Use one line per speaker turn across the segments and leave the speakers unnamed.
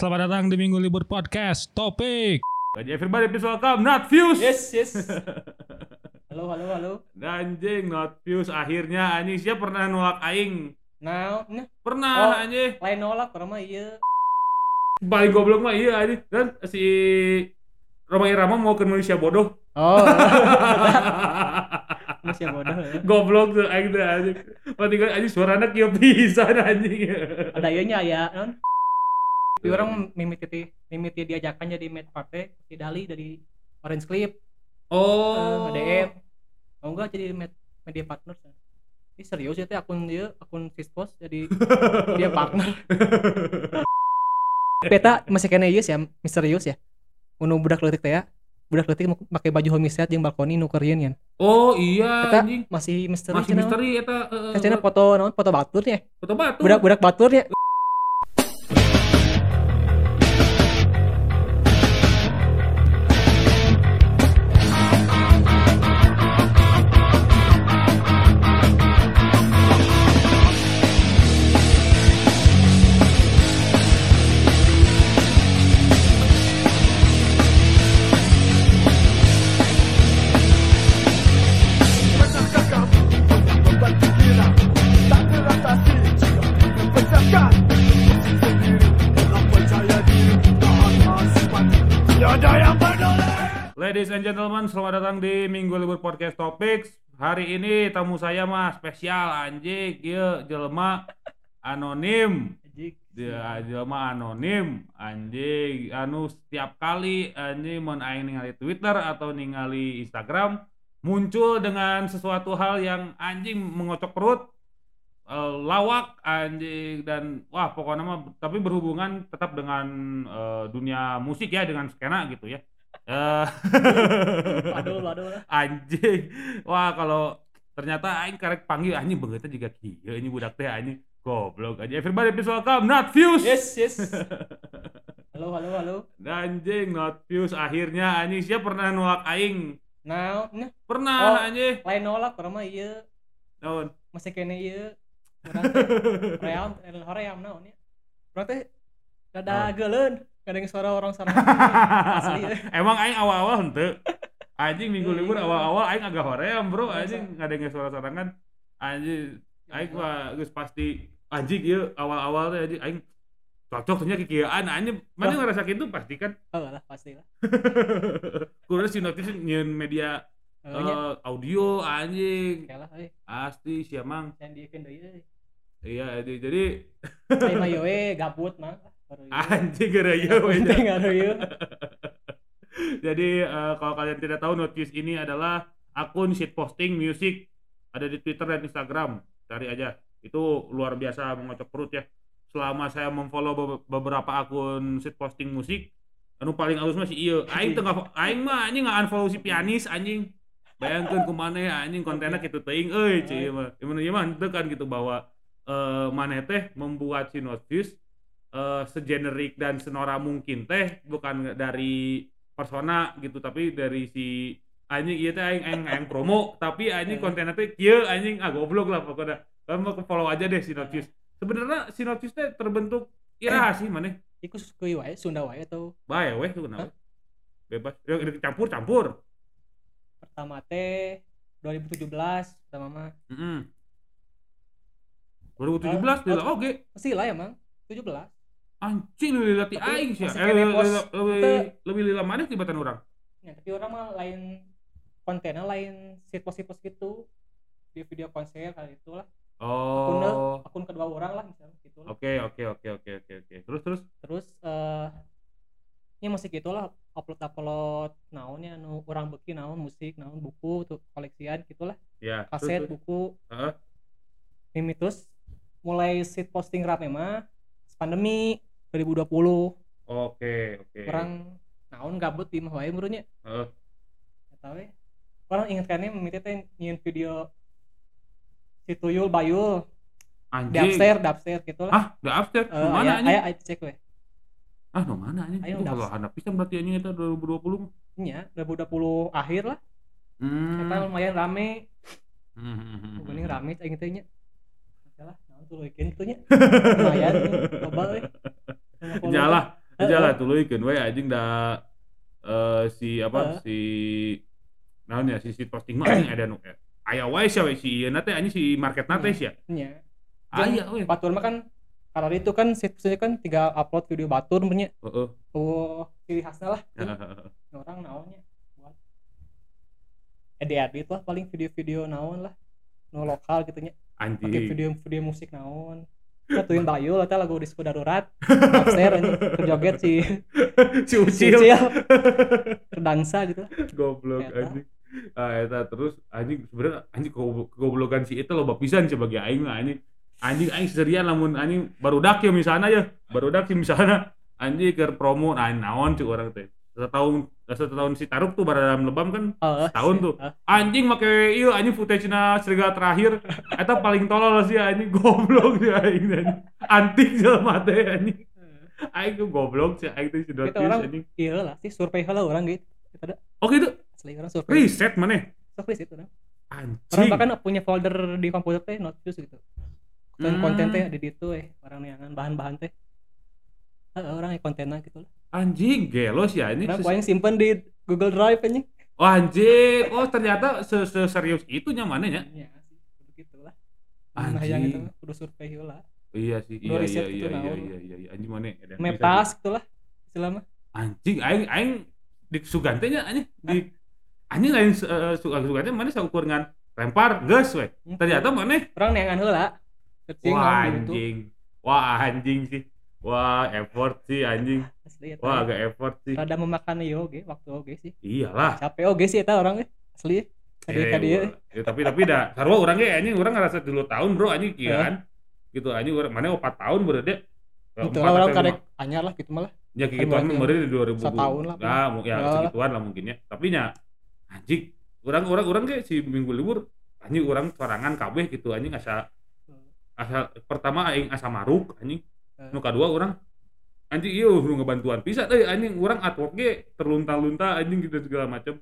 selamat datang di Minggu Libur Podcast. Topik.
Gaji everybody please welcome not views.
Yes, yes. Halo, halo, halo.
Anjing not views akhirnya anjing siapa pernah nolak aing?
Nah, nah,
Pernah
Oh.
anjing.
lain nolak pernah mah iya.
Paling goblok mah iya anjing. Dan si Roma Irama mau ke Indonesia bodoh.
Oh, masih bodoh ya.
goblok tuh aing teh anjing. Pati kan anjing suarana kieu pisan anjing.
Ada ianya ya, non. Tapi orang mimiti mimiti diajakan jadi mate party si Dali dari Orange Clip,
Oh.
eh, DM. Mau enggak jadi mate media partner? Ini serius ya teh akun dia, akun Fispos jadi dia partner. Peta masih kena iya sih ya, misterius ya. Unu budak letik teh ya. Budak letik pakai baju homiset jeung balkoni nu keureun yan.
Oh iya
Eta masih misteri
Masih misteri eta.
Kacana foto naon foto baturnya.
foto batu.
Budak-budak baturnya.
Macam
Ladies and gentlemen, selamat datang di Minggu Libur Podcast Topics. Hari ini tamu saya mah spesial anjing, ieu jelema anonim. Dia jelema anonim anjing anu setiap kali anjing mun aing ningali Twitter atau ningali Instagram muncul dengan sesuatu hal yang anjing mengocok perut eh, lawak anjing dan wah pokoknya mah tapi berhubungan tetap dengan eh, dunia musik ya dengan skena gitu ya. Eh,
Aduh, aduh lah.
anjing wah kalau ternyata aing karek panggil anjing beungeutna juga kieu ini budak teh anjing goblok aja everybody please welcome not views
Yes, yes. Halo, halo, halo.
anjing not views akhirnya anjing siapa pernah nolak aing
Nah, nah,
pernah
Oh.
anjing
lain nolak pernah mah iya.
naon
Masih kena iya. Urang teh hoream, hoream naon ya. Urang teh rada geuleun, kadang suara orang sana. Asli. eh.
emang aing awal-awal henteu anjing minggu libur
Iya.
awal-awal aing agak hoream bro
Biasa.
anjing ngadenge suara sorangan anjing aing mah geus pasti anjing ieu awal-awal teh anjing aing cocok nya kikieuan anjing mana ngerasa gitu pasti kan
Oh lah, pasti lah.
kudu si notis nyeun media
Oh,
eh, audio anjing
Oke lah, euy.
asli sia mang
Can diekeun deui euy.
iya jadi,
we gabut mah.
Anjing gara ya
Penting ieu.
jadi eh, kalau kalian tidak tahu notis ini adalah akun shit posting music. Ada di Twitter dan Instagram. Cari aja. Itu luar biasa mengocok perut ya. Selama saya memfollow be- beberapa akun shit posting musik anu paling halus masih iya. Aing tengah aing mah anjing nggak unfollow si pianis anjing. Bayangkan ke mana ya anjing kontennya gitu teuing euy cuy mah. Gimana mah henteu kan gitu bahwa eh maneh teh membuat si notis eh segenerik dan senora mungkin teh bukan dari persona gitu tapi dari si anjing iya teh aing aing, aing promo tapi anjing
Eh.
kontennya teh kieu anjing ah goblok lah pokoknya. Kalian mau follow aja deh si notis sebenarnya si notis teh terbentuk iraha sih maneh.
Iku kuy wae Sunda wae atau?
Bae weh tuh kenapa? Bebas. Ya, campur campur.
Pertama teh 2017 pertama mah.
Heeh. 2017
Ah,
lila oke.
masih lah emang 17
anjing lu lila ti aing sih eh,
kene
lebih
pos
lebih lebih lila mana tibatan orang.
Ya, tapi orang mah lain kontennya lain sitpos-sitpos gitu. Di video konser kali itulah.
Oh.
akun kedua orang lah misalnya gitu
oke oke oke oke oke oke. Terus terus?
Terus eh ya masih gitulah upload upload naonnya nu orang beki naon musik naon buku tuh koleksian gitulah
ya
kaset
terus.
buku.
Heeh.
mimitus mulai sit posting rame mah pandemi 2020
oke oke.
Orang naon gabut di mah wae menurutnya.
Heeh.
tahu ya orang ingat kan mimiti teh nyiun video si tuyul bayul.
Anjing.
Di upstairs gitu lah.
Ah udah upstairs?
Eh,
mana anjing?
aya cek we.
Ah no mana anjing?
Ayo,
kalau anak pisan berarti anjing itu 2020 mah.
nya 2020 akhir lah.
Hmm.
Kita lumayan rame.
Hmm, hmm, hmm, hmm, hmm.
rame cai gitu nya. Salah, naon tuh weekend gitu nya. Lumayan coba we.
Jalah, aja lah tuluikeun we anjing da eh si apa si naon ya si si posting mah anjing ada nu aya wae sia we si ieu teh anjing si market teh sia
nya
aya we
batur mah kan karena itu kan situsnya kan tiga upload video batur punya
heeh.
Oh ciri khasnya lah.
Ya.
orang naonnya? Buat. Edit lah paling video-video naon lah. No lokal gitu nya pakai
anjing.
video-video musik naon satuin Bayu lah lagu disco darurat. Upstairs ini kerjoget si
si
si
ucil
Ucil berdansa gitu.
Goblok anjing. Ah eta terus anjing sebenarnya anjing kego- kegoblokan si itu loba pisan sebagai aing mah anjing. Anjing aing serian lamun anjing barudak ya misalnya ya barudak sih misalnya anjing ke promo nah naon cik orang teh. Setahun setahun si taruk tuh dalam lebam kan
oh,
Setahun tuh.
ah,
anjing make iya anjing footage-na serigala terakhir. Eta paling tolol sih anjing. Goblok sih anjing antik jelema teh anjing. Aing tuh goblok sih aing tuh
Kita orang-
anjing.
iya lah sih survei lah orang gitu. Kita ada
oh gitu?
Asli orang survei.
Riset mana?
Sok riset orang orang
anjing.
bahkan punya folder di komputer teh notice gitu. Konten konten
Hmm.
teh ada di itu eh. Orang neangan bahan-bahan teh. Orang yang kontennya gitu lah
anjing gelos ya ini. Ses-
paling simpen di Google Drive anjing
oh, anjing. Oh ternyata se -se serius itu nyamannya
ya? Sih kudu gitu lah
Anjing.
nah yang itu kudu survei heula
iya sih iya iya iya iya iya iya iya. Anjing mana bisa
mepas gitu lah istilah mah
di- anjing aing aing di sugantenya anjing. Di anjing lain uh, sugante mana saukur ngan lempar gas we ternyata mana?
Orang neangan heula searching
wah
gitu.
anjing. Wah anjing sih. Wah effort sih anjing
asli eta
wah agak effort sih.
Rada memakan ieu oge waktu oge sih.
Iyalah.
Capek oge sih eta orang eh. Asli tadi
Eh,
tadi
wah. Ya, tapi tapi dah. Sarua orang ge anjing orang ngerasa dulu tahun bro anjing kieu kan? Gitu anjing orang mana 4 tahun berarti
itu lah orang kadek anyar lah gitu malah
ya kayak gituan
Kan
kemarin di 2000
Setahun lah,
ya, mu- ya
Ya lah.
segituan lah mungkin ya. Tapi nya anjing orang orang orang kayak si minggu libur anjing orang sorangan kabeh gitu anjing asa asa pertama aing asa maruk anjing.
Eh.
nu kedua orang anjing iya nu ngebantuan. Bisa teh anjing orang artwork ge terlunta-lunta anjing gitu segala macam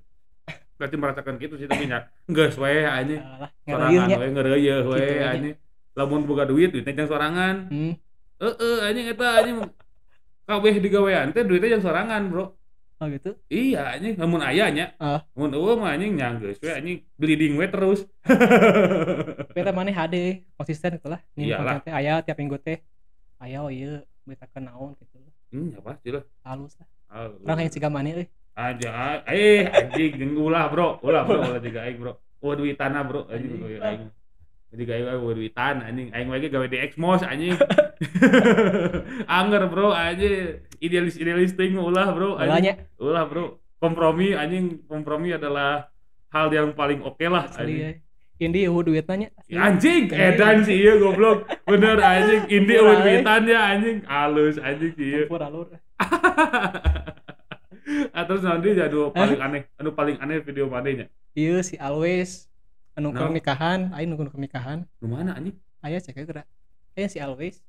berarti merasakan gitu sih tapi nya geus we anjing. Sorangan we ngeureuyeun we anjing. lamun boga duit duitnya jangan sorangan.
Hmm.
heeh anjing eta anjing. Kabeh digawean teh duitnya jangan sorangan bro.
Oh gitu?
Iya anjing lamun aya nya
Ah.
mun eueuh mah anjing nya geus we anjing bleeding we terus.
Tapi eta maneh HD konsisten gitu lah
Iyalah.
konten teh aya tiap minggu teh. Aya oh ieu beritakan naon gitu
hmm ya pasti lah
halus lah.
Ah,
orang yang siga maneh euy
aja eh anjing jeung ulah bro. Ulah bro ulah juga aing bro. Oh duitana bro. Anjing
Anjing.
aing. Jadi kayak aing oh duitan anjing. Aing lagi gawe di Exmos anjing. Anger bro anjing. Idealis idealis ting ulah bro anjing. Ulah bro. Kompromi anjing. Kompromi adalah hal yang paling oke lah
asli
anjing.
ya Indi eueuh duitna nya
Ya, anjing edan sih iya goblok. Bener anjing indi eueuh
eh.
duitan ya anjing. Halus anjing sih iya.
Campur alur.
Ah, terus nanti jadul paling aneh anu paling aneh video manehnya?
Ieu si always. Anu keur nikahan aing nu keur nikahan
nu mana anjing?
Aya cek geura aya si always.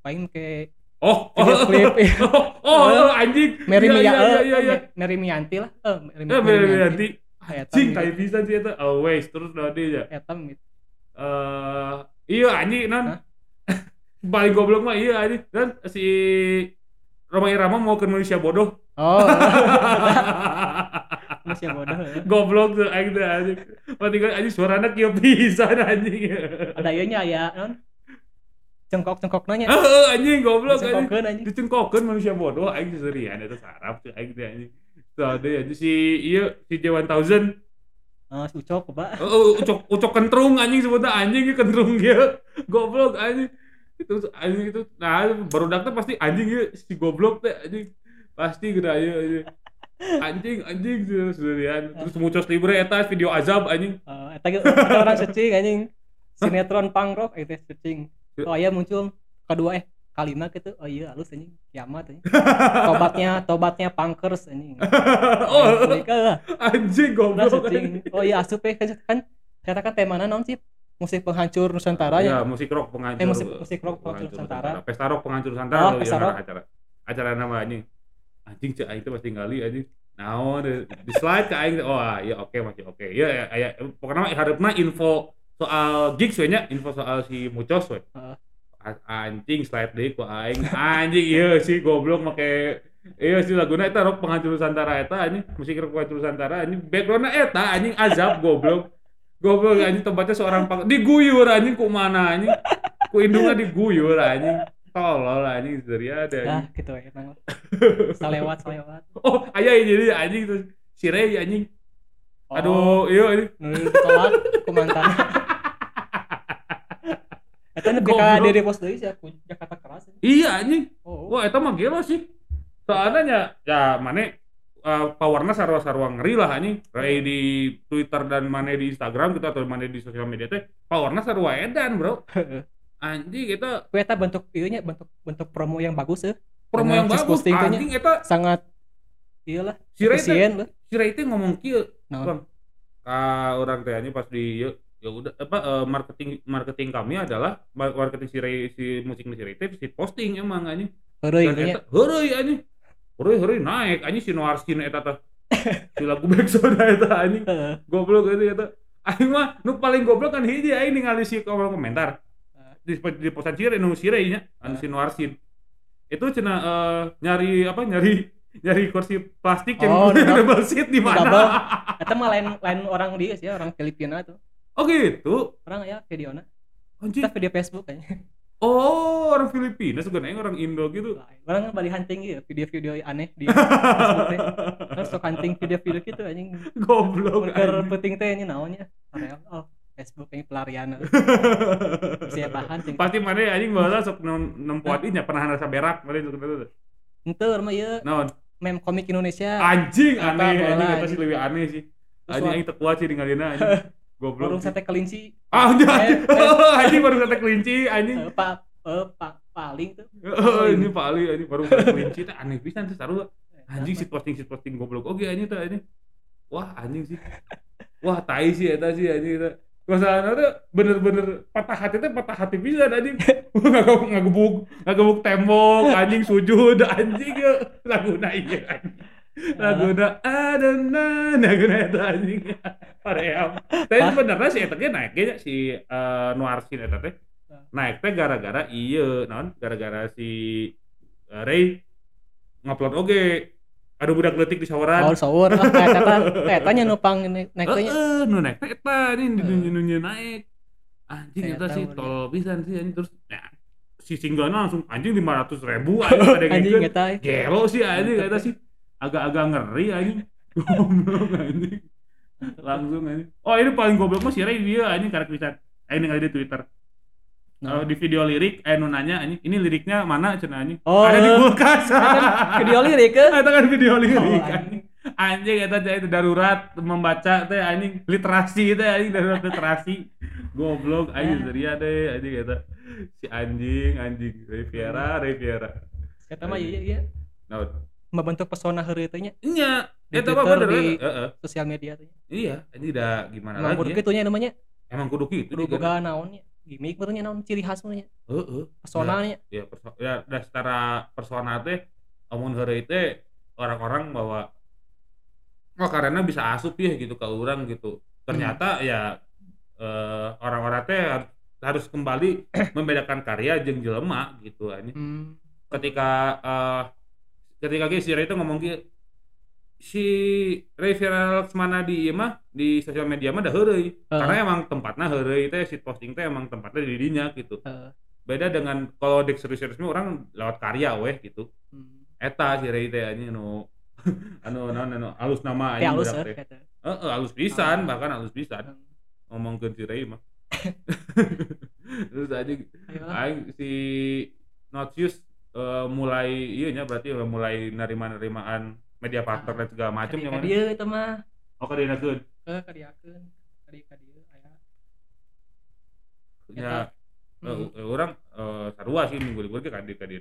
Paling ke
oh oh
klip.
oh, oh, oh, anjing.
Mary
Iya,
Mia
iya,
eh,
iya, iya, iya.
Mary Mianti lah. Eh Mary,
Eh, Mary Mianti. Anjing
gitu.
tai bisa sih eta always terus nanti ya
eta mit-
eh iya anjing non paling goblok mah iya anjing. Dan si Roma Irama mau ke Indonesia bodoh.
Oh masih bodoh ya.
goblok tuh aing teh anjing. Mati kan anjing suarana kieu pisan anjing.
Ada ieu nya aya non cengkok cengkok nanya
Heeh anjing goblok anjing.
Cengkokeun anjing.
Dicengkokeun manusia bodoh aing serian eta sarap tuh aing teh anjing Tadi anjing si iya si J1000
ah si ucok coba
Oh, ucok ucok kentrung anjing sebutnya anjing ieu kentrung dia goblok anjing. Itu anjing itu nah baru datang pasti anjing ya si goblok teh anjing. Pasti gede aja anjing anjing anjing sendirian. Terus muncul libre eta video azab anjing.
Eh, eta ada orang searching anjing. Sinetron punk rock itu searching oh aya muncul kedua eh kalimat gitu oh iya halus anjing kiamat anjing tobatnya tobatnya punkers anjing
oh
eh,
anjing goblok.
Oh iya asup eh kan kan. Ternyata kan temana naon sih musik penghancur nusantara
ya?
Ya
musik rock penghancur.
Eh musik musik rock penghancur nusantara.
Pesta rock penghancur nusantara
Oh,
loh
pesta rock.
acara. Acara nama anjing anjing cek teh pasti ngali anjing. Naon deh. di slide ke aing oh ya oke masih oke. Ya ya, ya. Pokoknya harapna info soal gigs we nya info soal si Mucos we.
Heeh.
Anjing slide deui ku aing. Anjing iya sih goblok make iya sih laguna eta rok penghancur Nusantara eta anjing musik rock penghancur Nusantara anjing backgroundna eta anjing azab goblok. Goblok anjing tempatnya seorang pang diguyur anjing ku mana anjing. Ku indungnya diguyur anjing. Tolol anjing dari ada anjing.
Gitu ya emang. Salewat salewat.
oh aya jadi anjing terus si Ray anjing.
Oh,
aduh iya anjing
nu ditolak ku mantan. Eta nu BK di repost deui sih aku Jakarta keras.
iya anjing
Oh.
Wah, itu mah gila sih. Soalnya ya, ya mana uh, powernya sarwa-sarwa ngeri lah anjing. Kayak di Twitter dan mana di Instagram kita atau mana di sosial media teh powernya sarwa edan, Bro. Anjing kita
eta bentuk ieu nya bentuk bentuk promo yang bagus ya.
promo yang bagus anjing eta
Sangat iyalah
si
lah.
si teh ngomong kieu,
Naon?
Bang. Ka orang teh anjing pas di ya, ya udah apa eh, marketing marketing kami adalah mar- marketing si Ray si musik teh si posting emang anjing.
Nya.
eta heureuy anjing. Heureuy heureuy naik anjing si Noir Skin eta teh. Si lagu backsound eta anjing. Goblok itu eta. Aing mah nu paling goblok kan hiji aing ningali si kolom komentar. Di di posan cire nu sire nya anu si Noir Skin. Itu cenah eh, nyari apa nyari nyari kursi plastik yang
Oh, double-
seat di mana?
double. Mah lain lain orang dia sih, orang Filipina tuh.
Oh gitu.
Orang ya videona.
Anjing.
Kita video Facebook kayaknya.
Oh, orang Filipina sebenarnya orang Indo gitu.
Orang bali hunting ya, video-video aneh di Facebook teh. Terus sok hunting video-video gitu anjing.
Goblok. Anjing.
penting teh nya naonnya? Oh, Facebook ini pelarian. Bisa bahan cing.
Pasti mana anjing baheula sok nem nempuat inya pernah rasa berak mana itu itu.
Henteu mah ieu
Naon?
meme komik Indonesia.
Anjing aneh anjing eta sih lebih aneh sih. Anjing aing teu kuat sih ningalina anjing. Goblok. Sih.
sate kelinci.
Ah, anjing, anjing.
Eh,
anjing baru kata kelinci anjing.
Eh, Pak eh, Pak paling tuh.
Oh, ini Pak Ali anjing baru kata kelinci teh aneh pisan teh sarua. Anjing si posting si posting goblok oke anjing teh anjing. Wah, anjing sih. Wah, tai sih eta sih anjing eta. Masalahnya tuh bener-bener patah hati teh patah hati pisan anjing. Ngagebuk ngagebuk ngagebuk tembok anjing sujud anjing ya laguna ieu anjing. Laguna adana laguna eta anjing. Paream. Tapi sebenarnya si eta naik ge nya, si eh, Noarsin eta teh. Naik teh gara-gara ieu naon gara-gara si eh, Ray ngupload oge ada budak letik di
Oh,
sawaran.
sahur. Ah, eta eta nya nupang naik teh.
Heeh, nu naik teh eta ini nunyu-nunyu naik. Anjing
Eta
sih tol pisan sih anjing terus nah, si singgana langsung anjing 500 ribu anjing ada gitu.
eta.
Gelo sih anjing eta sih agak-agak ngeri anjing. Goblok anjing. Langsung anjing. Oh, ini paling goblok mah si Ray dia anjing karek pisan. Aing ningali di Twitter.
Nah.
Eh, di video lirik, eh nanya anjing, ini liriknya mana cenah anjing?
Oh,
Ada di
eh.
kulkas.
Video lirik ke?
Eta kan video lirik
Oh,
anjing. Anjing eta teh itu darurat membaca teh anjing literasi teh anjing darurat literasi. Goblok anjing ceria deh anjing eta. Si anjing anjing Riviera Riviera.
Eta mah ieu ieu
Nah,
membentuk pesona heureuy teh nya
nya
Di
eta mah
Twitter,
bener
di-
heeh.
sosial media teh.
Iya, anjing udah gimana
Emang kudu
lagi ya?
kitu nya namanya.
Emang kudu gitu
Kudu
juga.
boga naonnya. Gimik berarti naon ciri khas nya.
Heeh.
Pesonanya.
ya perso ya udah secara persona teh amun heureuy teh orang-orang bahwa oh karena bisa asup ya gitu ke orang gitu ternyata ya eh, orang-orang teh har- harus kembali membedakan karya jeung jelema gitu anjing
Hmm.
ketika eh ketika si Ray itu ngomong ki si Ray Viral mana di ieu mah di sosial media mah dah heureuy. Karena emang tempatnya heureuy teh si posting teh emang tempatnya di dinya gitu.
Heeh.
beda dengan kalau dek serius-serius mah orang lewat karya weh gitu.
Hmm.
eta si Ray teh anjing anu anu anu anu alus nama anjing budak
ya
teh. heeh alus pisan
Ah.
bahkan alus pisan.
Hmm.
ngomongkeun si Ray mah. Terus aing si Notius eh, mulai iya nya berarti mulai nerima-nerimaan media partner dan segala macam yang mana
dia eta mah
oh ka dieu keun
ke kadiakeun. Kadi kadieu aya.
nya
Hmm.
eh, orang eh, sarua sih minggu libur ge ka di ka dieu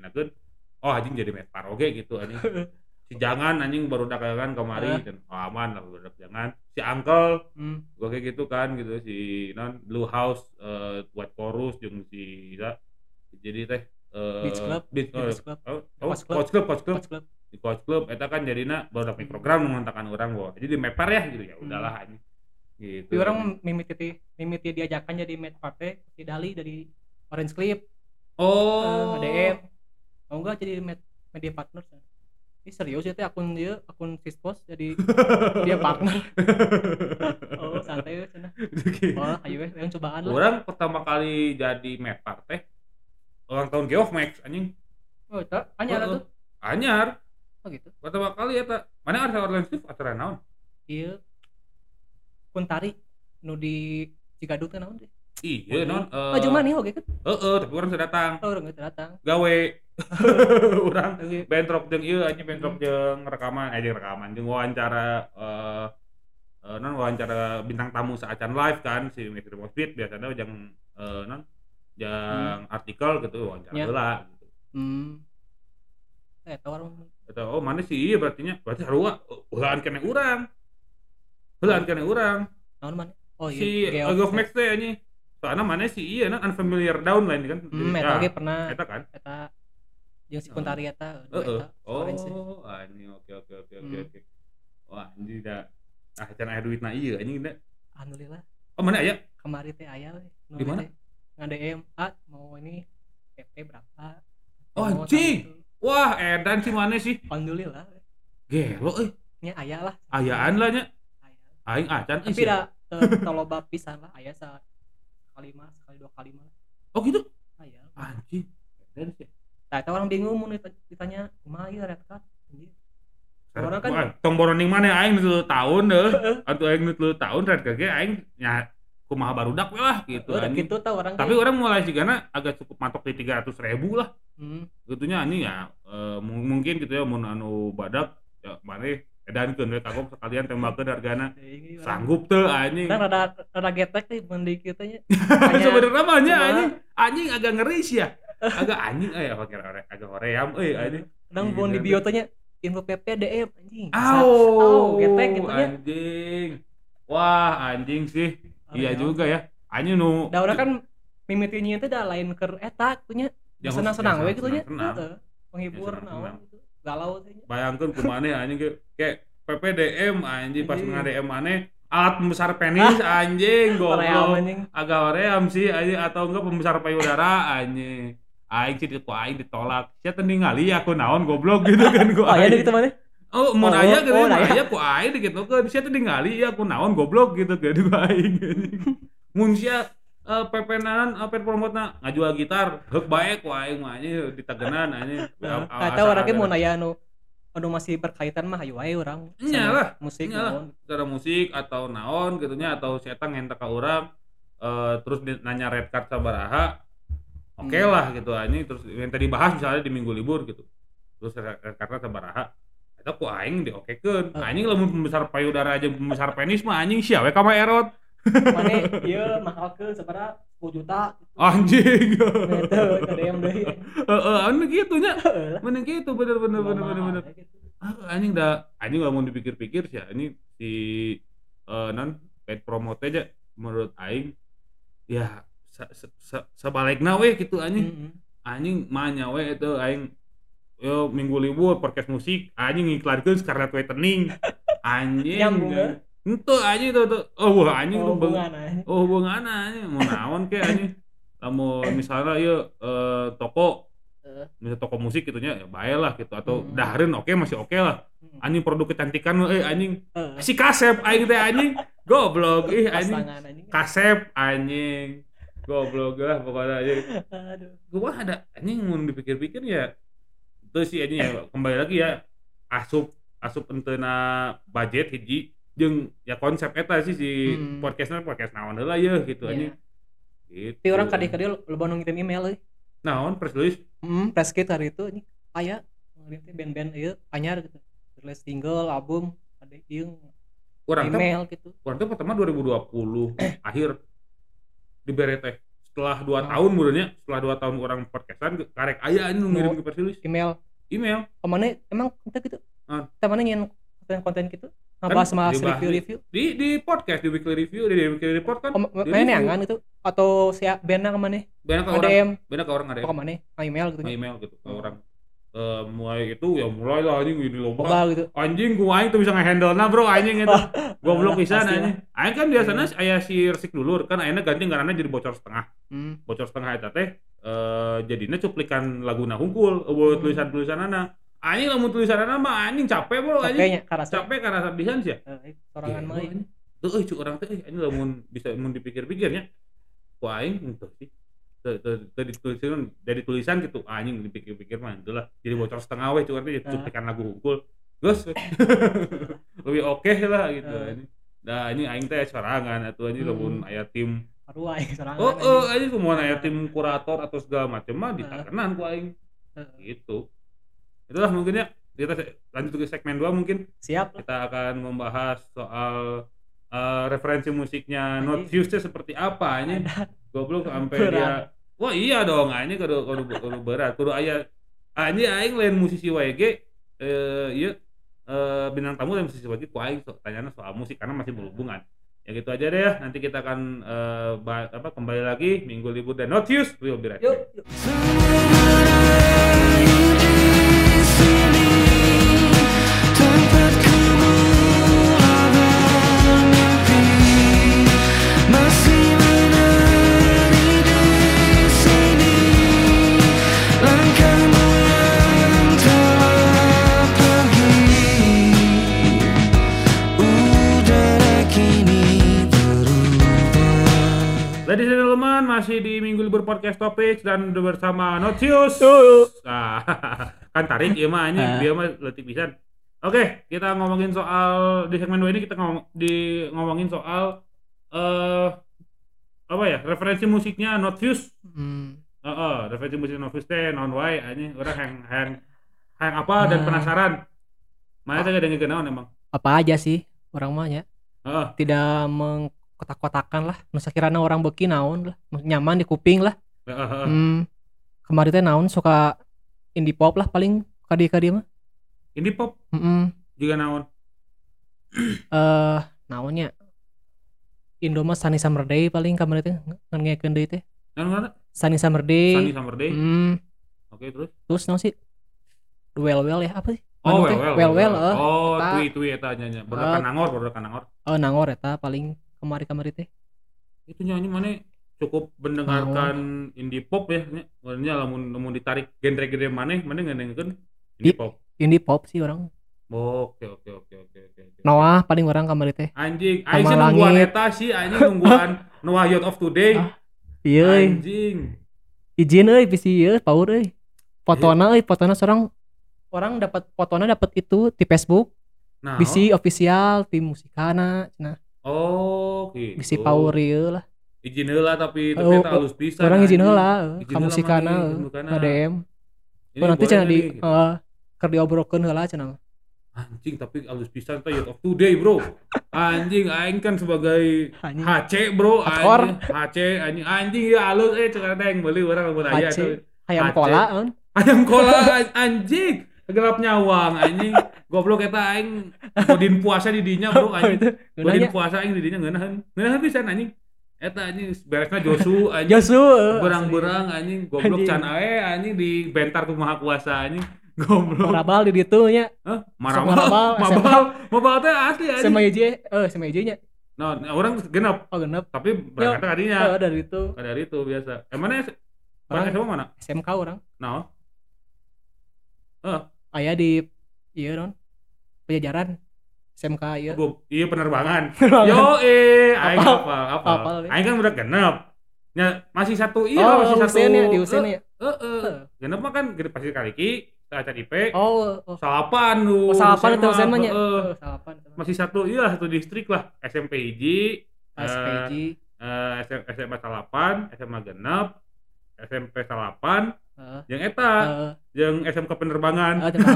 oh anjing jadi metpar oge gitu anjing si jangan anjing baru dak kan kemari dan oh, aman lah baru jangan si uncle
Hmm.
gua kayak gitu kan gitu si non blue house eh, buat chorus jeung si Isa. jadi teh eh,
Beach Club,
beach, oh,
Beach Club.
oh, oh,
Coach Club.
coach club coach club
Coach Club.
di coach club eta kan jadinya baru dapat program mengontakkan orang bahwa jadi di mepar ya gitu ya udahlah anjing gitu
Tapi orang mimiti mimiti diajakan jadi mate party si Dali dari Orange Clip.
Oh.
DM mau enggak jadi med- media partner ini serius ya teh akun dia akun Fispos jadi dia partner oh santai we cenah oh ayo yang cobaan lah
Orang pertama kali jadi mepar teh ulang tahun Geoff Max anjing.
oh tak hanya
Heeh.
tuh
Anyar
oh gitu
pertama kali ya tak. Mana ada online shift acara naon?
iya kun tari nu di Cigadut kan naon deh
Iya non.
oh cuma nih oke kan
Heeh, tapi orang sudah datang.
oh orang itu datang
Gawe. orang
Oke.
bentrok jeung ieu anjing bentrok jeung rekaman eh jeung rekaman jeung wawancara eh eh, non wawancara bintang tamu saacan live kan si Metri Speed biasanya jeung eh, non yang artikel gitu wawancara
Ya.
heula gitu.
hmm eh orang
Eta, oh mana sih iya berarti nya berarti harua heulaan kene urang. Heulaan kene urang.
naon mana oh
si
iya
Geoff Max teh anjing. Soalnya mana sih iya nah unfamiliar downline kan.
hmm eta
ya,
oge pernah
eta kan.
eta jeung si Kuntari eta
Heeh.
eta kemarin sih.
Oh, anjing oke oke oke oke
Hmm.
oke. Wah, anjing da ah can aya duitna ieu anjing da.
alhamdulillah
Oh, mana aya?
kemarin teh aya we nu
Di mana?
nge-DM ah mau ini PP berapa
Oh,
tuh.
Wah, edan si mana sih?
alhamdulillah.
Gelo euy.
nya aya lah
Ayaan lah nya. Aing acan
tapi dah eh, taloba pisan lah aya sa sekali mah sekali dua kali mah
Oh gitu.
aya
Anjing. Edan sih.
nah orang bingung mau dita- ditanya kumaha ieu red card Orang kan-
tong boroning mana aing nu tahun deh. Atuh aing nu tahun red kage aing nya kumaha barudak we lah gitu
udah
anjing.
gitu tau orang
Tapi orang mulai sih karena agak cukup matok di 300 ribu lah.
hmm,
Gitunya anjing ya eh, mung- mungkin gitu ya mun anu badak ya mana edankeun we kagok sekalian hargana.
teuing ieu orang.
Sanggup teu anjing.
kan rada rada getek nih mandi kita nya
Sebenarnya mah nya
kumaha?
anjing anjing agak ngeri sih ya. Agak anjing eh ore- agak hoream euy anjing.
kadang
Iya,
bon di
iya.
bio teh nya info PP DM anjing
Au,
getek gitu nya
anjing. Wah, anjing sih. Iya juga ya. Anjing nu
da urang kan mimitinya itu dah lain ke eta tuh nya
Yang
senang-senang we gitu nya.
Yang
naon gitu. Galau teh nya.
Bayangkan kumane anjing kayak PPDM anjing pas nge DM aneh alat pembesar penis anjing goblok.
Anjing.
Agak oream sih anjing atau enggak pembesar payudara anjing. Aing sih ku aing ditolak. Sia teu ningali aku naon goblok gitu kan ku
oh ya gitu mana
oh mun
Oh,
aya gitu mun
aya.
aya ku aing digitukeun sia teu ningali ya aku naon goblok gitu kan ku aing. Mun sia eh pepenanan apa promotna ngajual gitar heuk bae ku aing mah anjing ditagenan anjing.
Kata orang ge mau nanya anu anu masih berkaitan mah ayo wae urang sama
Iyalah,
musik naon.
Secara musik atau naon gitu nya atau si eta ngentek ka urang eh, terus di- nanya red card sabaraha oke
Hmm.
lah gitu anjing. Terus yang tadi bahas misalnya di minggu libur gitu. Terus red card sabaraha ku aing diokekeun?
Hmm.
anjing lamun pembesar payudara aja pembesar penis mah anjing sia we ka mah erot?
Mana ieu mahal ke sabaraha 10 juta.
Anjing.
Gitu ke DM deui
heeh anu gitu nya? Bener gitu bener bener bener. Ah, anjing dah anjing lamun dipikir-pikir sih ini si eh non paid promote aja menurut aing ya se, se, se, sebaliknya weh gitu anjing.
Mm-mm.
anjing manya we itu aing yo minggu libur podcast musik. Anjing ngiklankeun Scarlet Whitening anjing
Nyambung, ya?
itu anjing tuh tuh oh wah anjing
Oh, hubungan
oh hubungan anjing. Mau naon ke anjing? Lamun misalnya yuk eh, toko.
Eh.
misalnya toko musik gitunya ya bae lah gitu. Atau
Hmm.
dahareun oke masih oke lah.
Mm.
anjing produk kecantikan eh anjing.
Eh,
si kasep aing teh anjing. Goblok ih anjing.
anjing.
Kasep anjing. Goblok lah pokoknya anjing. Gua ada anjing mau dipikir-pikir ya itu sih anjing ya. Kembali lagi ya asup asup entena budget hiji jeung ya konsep eta sih si
Hmm.
podcastnya podcast naon heula ya gitu
Iya.
anjing gitu.
Tapi orang kadang-kadang lo nu ngirim email euy
naon press release?
Hmm press kit hari itu ini. Aya ngirim teh band-band ieu anyar gitu. Rilis single album ada
urang teh
email gitu.
urang teh pertama 2020 akhir. Dibere teh setelah dua
Oh.
tahun mudahnya setelah dua tahun orang podcastan karek aya anjing nu ngirim ke release
email.
Email.
Ke mana emang kita gitu?
Ah.
kita mana nyen konten-konten gitu? Ngebahas sama
dibahas
review-review
di di podcast di weekly review di weekly report kan.
Oh,
di
main
review.
neangan itu atau si bandnya ke mana
banyak ke orang
DM
banyak ke orang ada
ke mana email gitu.
Email gitu ke
Oh.
orang Eh, mulai itu ya mulai lah anjing ini loba
Boba gitu.
Anjing gua aing tuh bisa ngehandle nah bro anjing itu goblok pisan
Pasti lah.
anjing. Aing kan biasanya aya si resik dulur kan akhirnya ganti ngaranna jadi bocor setengah.
Hmm.
bocor setengah eta teh eh jadinya cuplikan laguna hungkul eueuh
Hmm.
tulisan-tulisanana. Anjing lamun tulisanana mah anjing capek bro anjing.
Capeknya karasa
capek karena sabihan sih ya
Eh, sorangan mah
Gelo, anjing. Tuh, euy, cuk orang teh anjing lamun bisa mun dipikir-pikirnya. Ku aing sih Teu ditulisan dari tulisan gitu. Anjing dipikir-pikir mah itulah. Jadi bocor setengah weh artinya
Ah.
cuplikan lagu hungkul Gus lebih oke lah gitu.
Ah.
ini nah ini aing teh sorangan atuh anjing
Hmm.
lamun aya tim
Aduh aing sorangan.
oh oh anjing semua aya tim kurator atau segala macam mah
Ah.
ditakenan ku aing. Gitu. Itulah mungkin ya kita lanjut ke segmen 2 mungkin.
Siap.
Kita akan membahas soal eh, referensi musiknya Not. Fuse seperti apa ini goblok sampai dia wah iya dong. Ini kudu kudu kudu berat. Kudu aya ini aing lain musisi WG eh iya eh, bintang tamu dan musisi WG ku aing. So, tanyana soal musik karena masih berhubungan. Ya gitu aja deh ya. Nanti kita akan eh, ba- apa kembali lagi. Minggu libur dan Not Fuse we'll be right back.
yuk.
Podcast Topics dan bersama Notius. Ah, kan tarik ya mah ini
Ah.
dia mah letik pisan. Oke, kita ngomongin soal di segmen 2 ini kita ngomong di ngomongin soal eh apa ya? Referensi musiknya Notius.
Hmm.
Heeh, referensi musik Notius teh non wae anjing orang yang yang yang apa dan
Ah.
penasaran. Mana teh gede naon emang?
Apa aja sih orang mah ya?
Heeh.
Tidak mengkotak-kotakan lah. Nusa kirana orang beki naon lah. Nyaman di kuping lah. Hmm. Kemarin teh naon suka indie pop lah paling kadi-kadi mah.
Indie pop
Heeh.
juga naon?
Eh, naonnya? Indo mah Sunny Summer Day paling kemarin teh ngengekeun deui teh.
Naon?
Sunny Summer Day.
Sunny Summer Day.
Hmm.
Oke, terus.
Terus naon sih? Well well ya apa sih?
Oh,
Anu teh,
well,
well well, eh.
Oh, tui tui eta nyanyi. Baru
Eh.
nangor, baru nangor.
Oh, nangor eta paling kemari-kemari teh.
Itu nyanyi mana cukup mendengarkan indie pop ya. nya. Sebenarnya lamun lamun ditarik genre-genre mana, mana ngedengekeun indie
Di-
pop.
Indie pop sih orang.
Oh, Oke, oke, oke, oke, oke.
Noah paling orang kemari teh.
Anjing, aing sih nungguan eta sih, anjing nungguan Noah Youth of Today.
Ah, Iya, euy.
Anjing.
izin euy bisi ieu power euy. Fotona euy, fotona seorang orang dapat fotona dapat itu di Facebook,
Nah,
bisi official tim musikana, cenah.
Oh, gitu.
Bisi power ieu lah.
Izin heula tapi tapi
Oh,
halus pisan.
Orang izin
anjing.
heula
Izin
ka
heula
musikana,
mah,
euy,
musikana.
nge-DM. Oh, nanti
boleh
cenah di
gitu.
eh keur heula cenah.
Anjing tapi halus pisan teh of Today, Bro. Anjing aing kan sebagai
Anjing.
HC, Bro. Anjing, HC anjing anjing ya halus eh cek ada yang beli orang lamun aya
HC.
tuh. Aceh.
kola kan.
Ayam kola an- anjing. Gelap nyawang anjing. Goblok eta aing godin puasa di dinya, Bro. Anjing.
Itu
Godin puasa aing di dinya ngeunaheun. Ngeunaheun pisan anjing. Eta anjing beresna Josu anjing.
Josu. eh,
Berang-berang anjing goblok can ae anjing di bentar ku maha kuasa anjing. Goblok.
Marabal di ditu nya.
Hah? Marabal.
marabal,
Mabal. Mabal teh asli anjing.
Sama IJ, eh sama IJ nya.
Nah, orang genap
Oh genep.
tapi berangkat tadinya.
Oh, dari itu
Dari itu biasa. Emangnya
Orang-
SMA mana?
SMK orang.
Nah,
Aya di iya non. Pejajaran SMK iya.
Bu, iya penerbangan. Yo eh, aing
Apal.
hafal, hafal.
Apal, ya.
Aing kan udah genep. Ya, masih satu iya
oh,
masih satu.
Ya, di Usen
Eh,
ya.
eh, eh. Genep mah kan gede pasti kaliki, acara IP.
Oh, oh.
Salapan lu.
Oh, salapan itu Usen mah
heeh.
Oh, salapan.
Masih satu, iya satu distrik lah. SMP hiji,
SPG.
eh, SM, SMA Salapan, SMA Genep, SMP Salapan,
Heeh.
yang eta,
Heeh.
yang SMK penerbangan.
Oh, teman.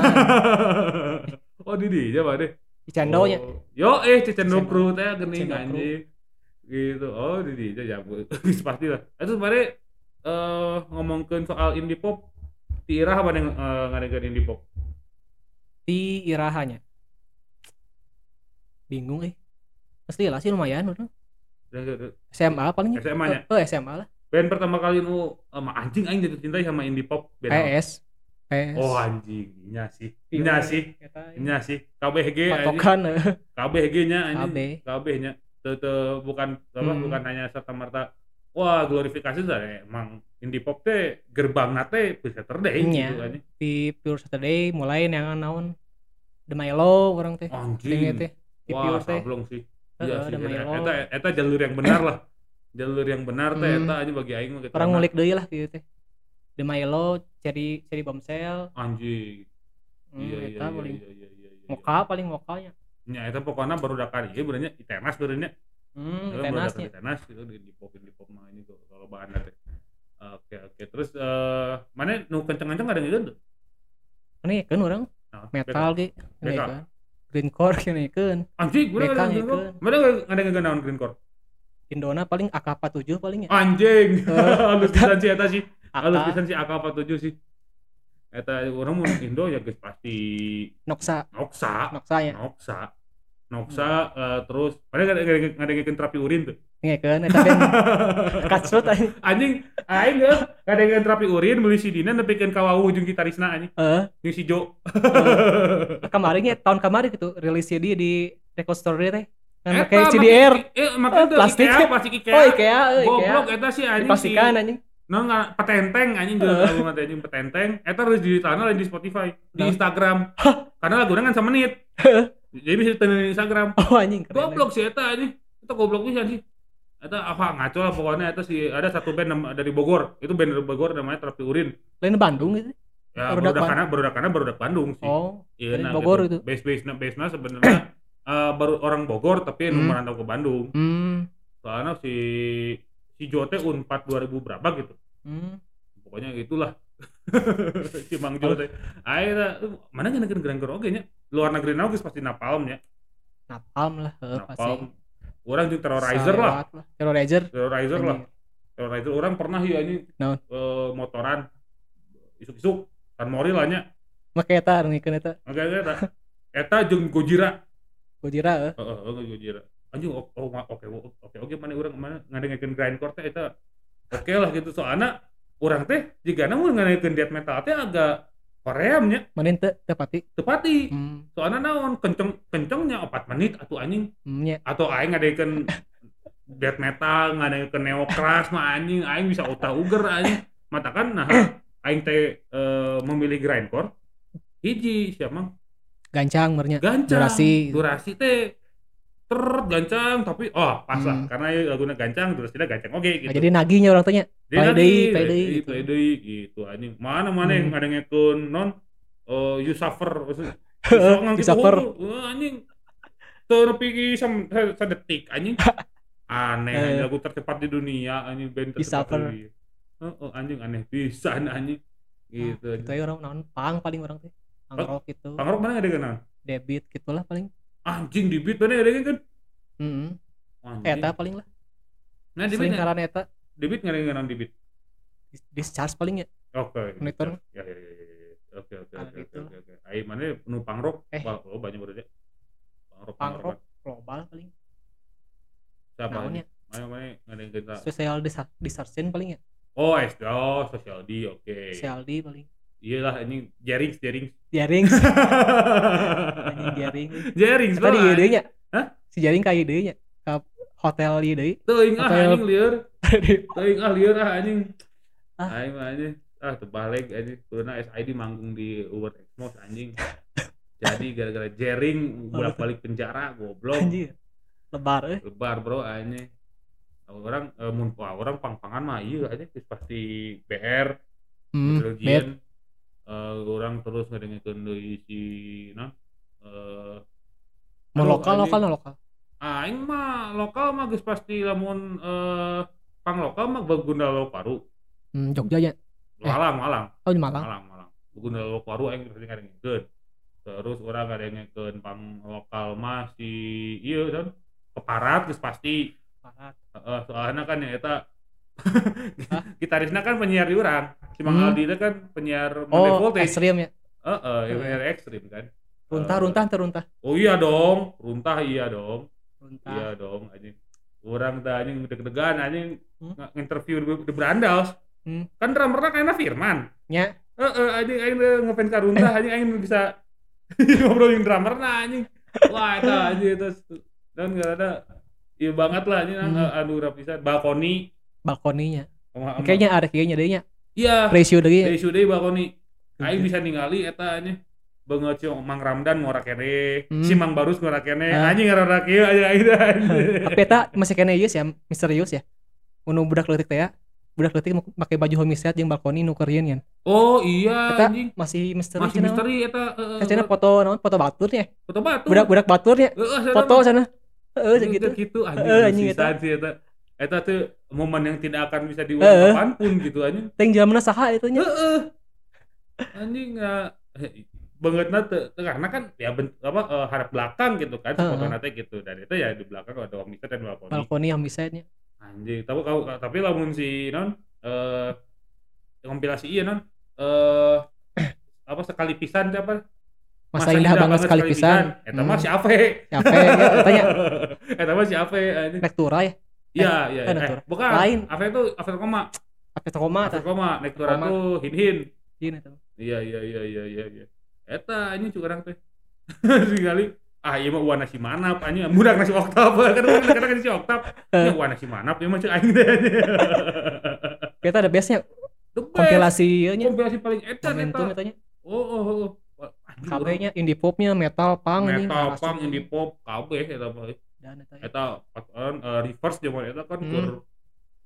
oh, di dia Pak deh.
Di Cando nya.
Oh. Yo eh Cicendo. Crew teh geuning
Cicendo
anjing. Gitu. Oh, di dia ya. Geus pasti lah. Itu sebenarnya eh ngomongkeun soal indie pop Ti Irah apa yang eh, ngadengeun indie pop?
Di Irahanya. Bingung eh. Pasti lah sih lumayan udah. SMA paling.
SMA nya.
Oh, SMA lah.
Band pertama kali nu sama anjing aing jatuh cinta sama indie pop band.
PS.
Oh anjing, nya sih. Nya sih.
Eta,
Nya sih. KBG anjing.
Patokan
KBG nya anjing.
KB.
Nya. Teu teu bukan apa
Hmm.
bukan hanya serta merta wah glorifikasi teh emang indie pop teh gerbang nate bisa Saturday
Iya.
gitu kan
di Pure Saturday mulai yang naon The Milo orang teh
anjing
teh di
wah
Pure teh
sih iya sih eta eta jalur yang benar lah jalur yang benar teh
Hmm.
eta aja bagi aing mah gitu.
orang ngulik deui lah gitu teh The Milo Cherry Cherry Bombshell
anjing.
Hmm,
iya iya iya
paling
iya iya iya iya.
moka paling mokanya
nya eta pokoknya baru dakar ieu benernya itenas benernya
hmm
Itu baru
tenasnya
dakar itenas gitu di di pop di pop mah ini kalau- kalau bahan teh oke oke terus eh mana nu kenceng-kenceng ada ngeun tuh
ini kan orang?
Nah,
metal ge
Beka.
ini kan greencore ini kan
anjing mana
Beka
ada
ngeun.
ngeun mana ada ngeun naon green core
Indona paling AK47 paling ya.
Anjing.
Eh,
halus pisan sih eta sih halus
AK
pisan sih AK47 sih. Eta orang mau Indo ya guys pasti
Noxa
Noxa
Noxa ya.
Noxa Noxa eh, terus padahal ada ada ngadain terapi urin tuh.
Kan eta kan kacut aja
anjing aing geus ngadain terapi urin beli si Dina nepikeun ka wawuh jeung gitarisna anjing.
Eh
jeung si Jo.
Kemarin ya tahun kemarin gitu rilis CD di record store teh. Kan
Eta
pakai CDR
eh
Oh,
teu
plastik.
IKEA plastik IKEA
oh IKEA IKEA
goblok eta sih anjing
dipastikan
si
anjing
Nah, nggak petenteng anjing
Eh.
geus album anjing petenteng eta harus di tanah lain di Spotify, di
Nah.
Instagram. Karena lagunya kan sama menit. Jadi bisa ditentuin di Instagram.
oh anjing keren
Goblok sih eta anjing. Eta goblok bisa sih. Eta apa ngaco lah pokoknya eta sih ada satu band dari Bogor. Itu band dari Bogor namanya Terapi Urin.
lain Bandung gitu
Ya
barudak
karena barudak karena barudak Bandung sih.
oh
Iya, nah,
Bogor
gitu.
itu.
Base base base nya sebenarnya eh, baru orang Bogor tapi
Hmm.
merantau ke Bandung.
hmm
Soalnya si si Jote Unpad 2000 berapa gitu.
hmm.
Pokoknya itulah. Si Mang Jo teh akhirnya uh, mana gak negeri gerang oge nya? Luar negeri geus pasti napalm nya.
Napalm lah eh, pasti.
Napalm orang juga terrorizer lah.
Sawat terrorizer?
Terrorizer lah. Terrorizer orang pernah ya ini
Naon?
eh, motoran. Isuk-isuk. Kan mori lah nya.
Make eta ngikeun eta.
Makanya eta. Eta jeung Gojira.
Gojira eh.
Heeh heeh Gojira anjing oh, oh, oke oke oke oke mana orang mana ngadengekeun grindcore teh eta oke lah gitu. Soalnya orang teh jika namun ngadengekeun death metal teh agak Korea nya.
Manin teu tepati.
Tepati.
Hmm.
Soalnya naon kenceng kencengnya 4 menit atau anjing.
Hmm, nya.
Atau aing ngadekeun death metal ngadekeun neokras mah anjing aing bisa utah uger anjing. Mata kan nah aing teh eh, memilih grindcore hiji siapa
gancang mernya
gancang.
Durasi.
durasi teh ter gancang tapi oh pas lah
Hmm.
karena lagunya gancang durasinya gancang oke gitu
Nah, jadi naginya orang tanya play play deui
deui,
gitu.
play deui, gitu anjing. Mana mana yang
Hmm.
ada ngekun non eh you suffer. maksud-
You suffer.
Wah, anjing. Sa- sadetik anjing. Aneh
Eh.
lagu tercepat di dunia anjing band
You
tercepat di. Heeh, anjing aneh pisan anjing. Gitu.
itu aja orang naon pang paling orang teh pangrok gitu
Pangrok mana ada kenal?
debit gitulah paling
Anjing di beat mana ada kan?
heeh
Anjing.
eta paling lah
Nah, di beat
selingkaran eta
di beat nggak ada yang kenal di beat.
dis- discharge paling ya
Oke.
Monitor.
Ya ya ya. ya, ya. Oke oke oke oke
gitu.
oke. Ai mana penumpang rock?
Eh.
Wah, oh, banyak berarti. Pangrok
pangrok global paling
Siapa?
naonnya
Mana mana ada yang kita.
social distortion paling ya
Oh, S oh, social D, oke.
CLD paling
Iyalah ini jaring jaring.
jaring jaring
jaring
tadi ide nya
Hah?
si jaring kayak ide nya hotel ieu deui
Teuing ah anjing lieur. Teuing ah lieur ah anjing.
Ah.
Aing mah anjing. Ah terbalik anjing. Kurang SID manggung di Uber Exmos anjing. Jadi gara-gara jaring bolak-balik penjara goblok.
lebar eh
Lebar bro anjing. Orang eh, mun orang pang-pangan mah iya aja pasti BR
hmm,
eh orang terus ngedengekeun deui si nah eh
mau lokal lokal no lokal
aing mah lokal mah geus pasti lamun eh pang lokal mah Bagunda Lokaru.
hmm, Jogja ya
Malang, Malang,
oh di Malang
Malang, Malang. Bagunda Lokaru aing pasti ngedengekeun. Terus orang ngedengekeun pang lokal mah si ieu kan keparat geus pasti.
Parat.
Heeh, soalnya kan ya eta
Hah?
gitarisnya kan penyiar di urang. Si Mang
Hmm.
Aldi itu kan penyiar
oh
Voltage.
ekstrim ya
Heeh,
Hmm.
penyiar ekstrim kan.
runtah
Eh,
runtah teruntah
Oh iya dong, runtah iya dong.
runtah
Iya dong anjing. Orang teh anjing deg-degan anjing
Hmm.
nginterview di, di Brandaus.
Hmm.
Kan drummerna kayaknya Firman.
nya
Heeh, anjing aing teh ngefans ka runtah anjing aing bisa ngobrolin drummerna anjing. Wah, eta anjing itu dan enggak ada iya banget lah anjing
hmm.
anu rapisan balkoni
balkoninya.
Sama-
kayaknya ada kayaknya deh nya
iya
ratio deh
dari sudah balkoni. Aing bisa ningali eta nya. Banget Mang Ramdan ngora kene,
Hmm.
si Mang Barus ngora kene,
Ah.
anjing ngora kieu aja aing
tapi eta masih kena ieu ya misterius ya. Unu budak leutik teh ya budak leutik pakai baju homicide jeung balkoni nu keureun kan
Oh iya
Eta
anjing.
masih misteri
Masih misteri eta.
Kan cenah foto naon foto baturnya
foto batu.
budak budak baturnya
Heeh, sana
foto sana heeh
Gitu.
gitu
gitu anjing.
Heeh, anjing eta.
Eta tuh momen yang tidak akan bisa diulang
Heeh.
kapan pun gitu anjing.
teng jamanna saha itu nya
Heeh. Anjing ya bangetna teu teu- karena kan ya ben, apa eh, harap belakang gitu kan
Heeh.
foto nate gitu dan itu ya di belakang ada Om Mister dan balkoni.
balkoni homicide nya
Anjing, tapi kau tapi lamun si non eh kompilasi iya non eh apa sekali pisan apa?
masa, indah, banget sekali pisan
Eta mah
Hmm.
si Ave.
siapa ya tanya
Eta mah si Ave anjing.
lektura ya
Iya, iya.
eh,
Eh, bukan.
Lain.
Ave itu Ave koma.
apa koma tah
koma, Nektura
Koma.
tuh hin-hin.
Ini tuh.
Iya, iya, iya, iya, iya, iya. Eta anjing curang teh. Sekali ah iya mah uang nasi manap anjing budak nasi oktav kan kadang kan nasi oktav
Eh.
ya uang nasi manap ya mah aing teh
kita ada base nya
The best.
kompilasi nya
kompilasi paling edan eta.
eta
Oh, oh, oh. Wah, anjing,
KB
orang
nya indie popnya metal punk
metal, punk, indie pop, kabeh eta mah.
Dan eta ya.
Eta patokan eh, reverse zaman eta kan
Hmm.
keur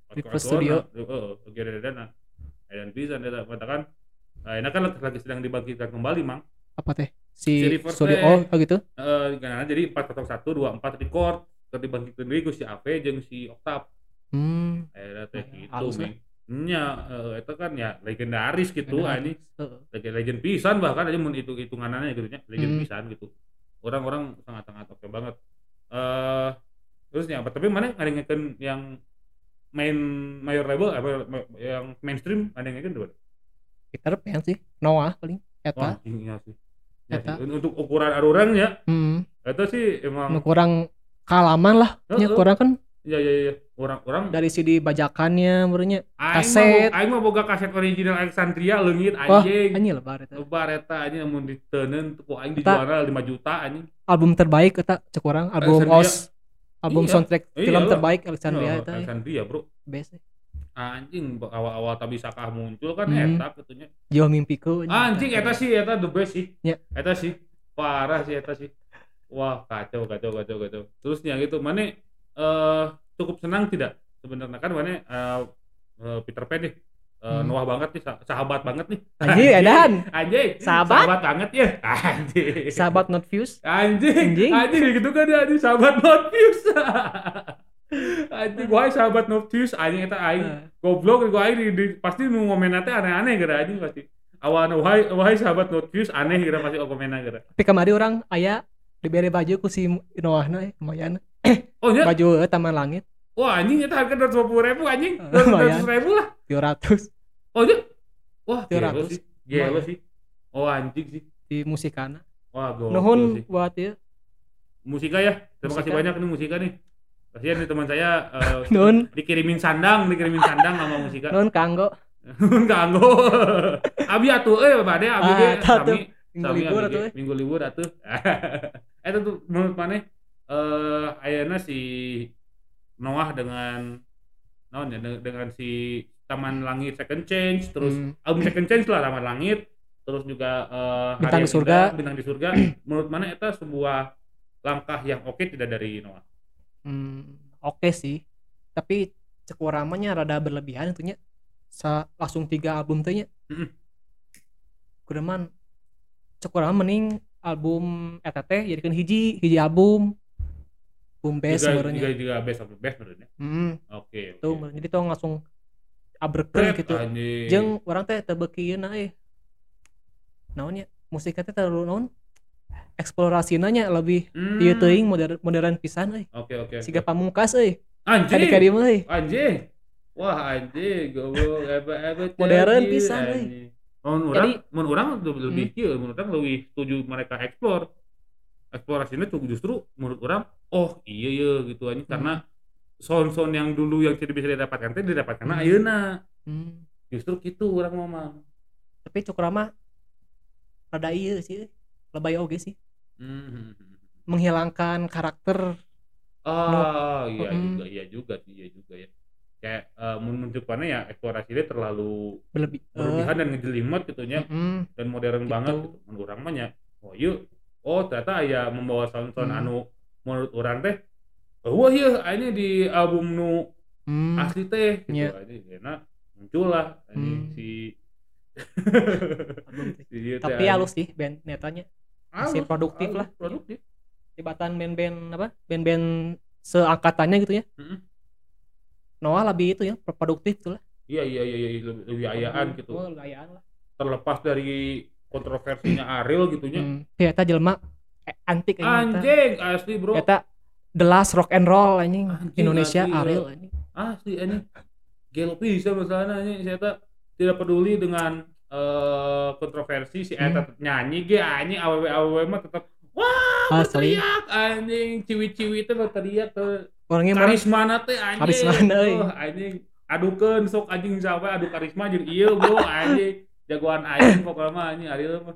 Reverse studio.
Heeh, geus dana. Dan bisa eta katakan Nah, ini kan lagi, lagi sedang dibangkitkan kembali, Mang.
apa teh si,
Si Reverse
studio
teh.
oh, oh gitu
Eh, karena jadi 401 24 record keur dibangkitkeun deui ku si Ave jeung si Octave.
hmm
Eta teh
Ah,
gitu,
halus lah.
Ming. Nya, eh, eta kan ya legendaris gitu.
Heeh.
legend legend pisan bahkan aja mun itu hitungannya gitu nya legend
Hmm.
pisan gitu orang-orang sangat-sangat oke banget eh terusnya apa? Tapi mana ada ngeken yang main mayor label apa yang mainstream ada yang ngeken tuh
Peter Pan sih. Noah paling.
Wah
eta
iya sih. Ya
Eta.
Un- untuk ukuran orang ya.
Hmm.
Itu sih emang
kurang kalaman lah. Nya
Heeh.
kurang kan
ya ya ya orang-orang
dari CD bajakannya menurutnya kaset.
aing mah boga kaset original Alexandria leungit
wah
anjing
anjing lebar eta
lebar eta anjing mun diteuneun tuh aing dijual 5 juta anjing
album terbaik eta cek urang album
Alexandria.
OS album
Iya.
soundtrack film
Iyalah.
terbaik Alexandria
Oh,
eta ya.
Alexandria bro
best eh.
anjing awal-awal tak bisa kah muncul kan
Hmm.
eta katanya
Jauh mimpiku
anjing eta sih eta the best sih
Ya.
eta sih parah sih eta sih wah kacau kacau kacau kacau terusnya gitu mana eh cukup senang tidak sebenarnya. Kan mana eh, eh, Peter Pan nih eh,
Hmm.
Noah banget nih sa- sahabat banget nih.
Anjing edan.
anjing.
Sahabat?
banget ya. Anjing.
Sahabat not views?
Anjing
Anjing.
anjing gitu kan ya anjing. Sahabat notius anjing wah sahabat notius anjing eta aing.
Eh,
goblok gue aing di, di- pasti nu ngomen nanti aneh-aneh gara anjing pasti. Awalnya wahai wahai sahabat notius aneh gara pasti komennya gara
tapi kemarin orang aya diberi baju ku si Noah na eh,
oh ya
baju eh, taman langit.
Wah anjing itu harga dua ratus ribu anjing.
Eh,
dua ratus ribu lah.
200
oh ya wah gila
200.
sih. Sih. Oh anjing sih.
Di musikana.
Wah gokil
nuhun
sih.
buat ya
musika ya? Terima kasih
Musika.
banyak nih musika nih. Kasihan nih teman saya eh,
nuhun.
dikirimin sandang dikirimin sandang sama musika.
Nuhun kanggo.
Ganggu abi atuh eh bade abi
Ah,
sami
minggu
Sami
libur atuh eh.
minggu libur atuh. Eta tuh menurut maneh eh ayeuna si Noah dengan naon ya de- dengan si Taman Langit Second Change terus
Hmm.
album Second Change lah Taman Langit terus juga Hari
Bintang di Surga.
Indah, Bintang di Surga menurut mana eta sebuah langkah yang oke tidak dari Noah
Hmm, oke sih tapi cek uramanya rada berlebihan tentunya sa langsung tiga album teh nya
Mm-mm.
kudeman cek urama mending album eta teh jadikan hiji hiji album album best
juga, juga,
sebenarnya
juga best of the best menurutnya
hmm,
oke
tuh
oke
jadi tuh langsung abreken gitu
anjing.
jeung orang teh tebeki na eh naonnya musiknya teh terlalu naon eksplorasi nanya lebih
Hmm.
ieu teuing modern modern pisan euy
Oke oke.
siga pamungkas euy
anjing.
kadi kadi mah euy
Anjing. Wah anjing, goblok ebe ebe.
Modern pisan, euy.
Mun urang,
Jadi-
mun urang lebih lebih kieu, mun urang lebih setuju mereka eksplor. Eksplorasinya tuh justru menurut orang, oh iya iya gitu anjing karena sound-sound yang dulu yang tidak bisa didapatkan teh didapatkan
Hmm.
ayeuna.
hmm.
Justru gitu orang ngomong.
tapi cukup mah rada iya sih lebay oge sih
Hmm.
menghilangkan karakter
Ah, iya
Mm.
juga, iya juga, iya juga ya. kayak eh, menunjukkannya ya eksplorasi dia terlalu
berlebih eh,
berlebihan dan ngejelimet gitu nya
mm,
dan modern
Gitu.
banget gitu. menurut orang mah nya oh yuk oh ternyata aya membawa sound-sound
Hmm.
anu menurut orang teh wah iya ini di album nu
mm,
asli teh gitu.
Iya.
aja karena muncul lah ini
Hmm.
si si
tapi halus sih band netanya. Masih produktif
halus,
lah.
produktif.
Tibatan band-band apa band-band seangkatannya gitu ya.
Mm-mm.
Noah lebih itu ya produktif gitu lah.
Iya iya iya iya, lebih, lebih ayaan gitu.
Oh, lebih ayaan lah.
Terlepas dari kontroversinya Ariel gitunya.
Hmm. ya eta jelma antik anjing
anjing asli bro.
Eta the last rock and roll anjing.
Anjing,
Indonesia
asli,
Ariel anjing.
Asli ini. Gelo bisa masalahnya ini saya tak tidak peduli dengan eh, kontroversi si
Hmm.
Eta nyanyi ge anjing. Aww aww mah tetap wah
Asli.
berteriak anjing. Ciwi-ciwi teh berteriak tuh
orangnya mana?
Karisma teh anjing.
Karismana, euy.
oh, anjing. Adukeun sok anjing sampai adu karisma jeung ieu bro anjing. Jagoan anjing pokoknya mah anjing Ariel mah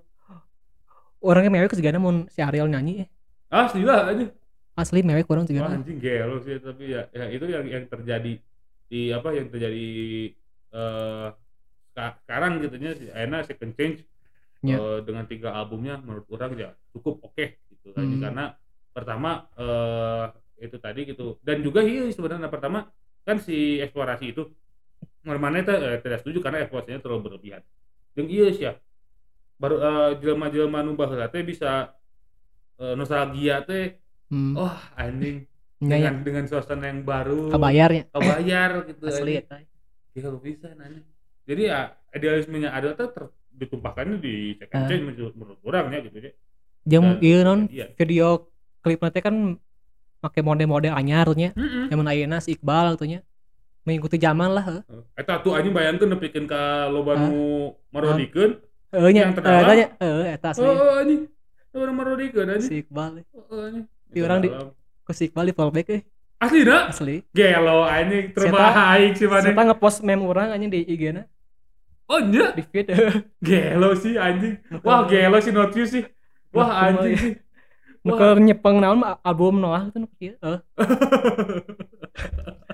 orangnya mewek segala mau si Ariel nyanyi eh.
asli lah anjing
asli mewek orang
Wah,
segala
anjing gelo sih tapi ya, ya itu yang yang terjadi di apa yang terjadi eh seka- sekarang gitu nya si Aena second change
Ya.
eh, dengan tiga albumnya menurut orang ya cukup oke gitu kan.
Hmm.
karena pertama eh itu tadi gitu dan juga iya sebenarnya pertama kan si eksplorasi itu mana itu eh, tidak setuju karena eksplorasinya terlalu berlebihan dan iya sih ya baru eh, jelema-jelema nu baheula teh bisa eh, nostalgia teh.
Hmm.
oh anjing.
Ya.
dengan dengan suasana yang baru.
Kabayarnya
kebayar gitu
asli
ya lu bisa nanya jadi ya idealismenya ada tuh ter, ditumpahkannya di second
Ah.
change menurut, menurut orang ya gitu ya
jam iya non.
iya.
Video klip nanti kan pakai mode-mode anyar tuh nya.
Mm-mm.
zaman ayeuna si Iqbal tuh nya. Mengikuti zaman lah.
Eta tuh anjing bayangkeun nepikeun ka loba nu marodikeun.
Heuh nya
Yang terdalam?
eta nya heuh eta asli
Oh anjing. Loba marodikeun anjing.
si Iqbal eh.
Oh, anjing.
Di orang di- ku si Iqbal di fallback eh
Asli na?
asli
Gelo anjing terbaik sih mana.
Serta ngepost meme orang anjing di IG na
Oh iya,
di feed
gelo sih anjing. Wah, gelo sih notice sih. Wah, anjing sih.
Nuker nyepeng naon album Noah itu kieu. Heuh,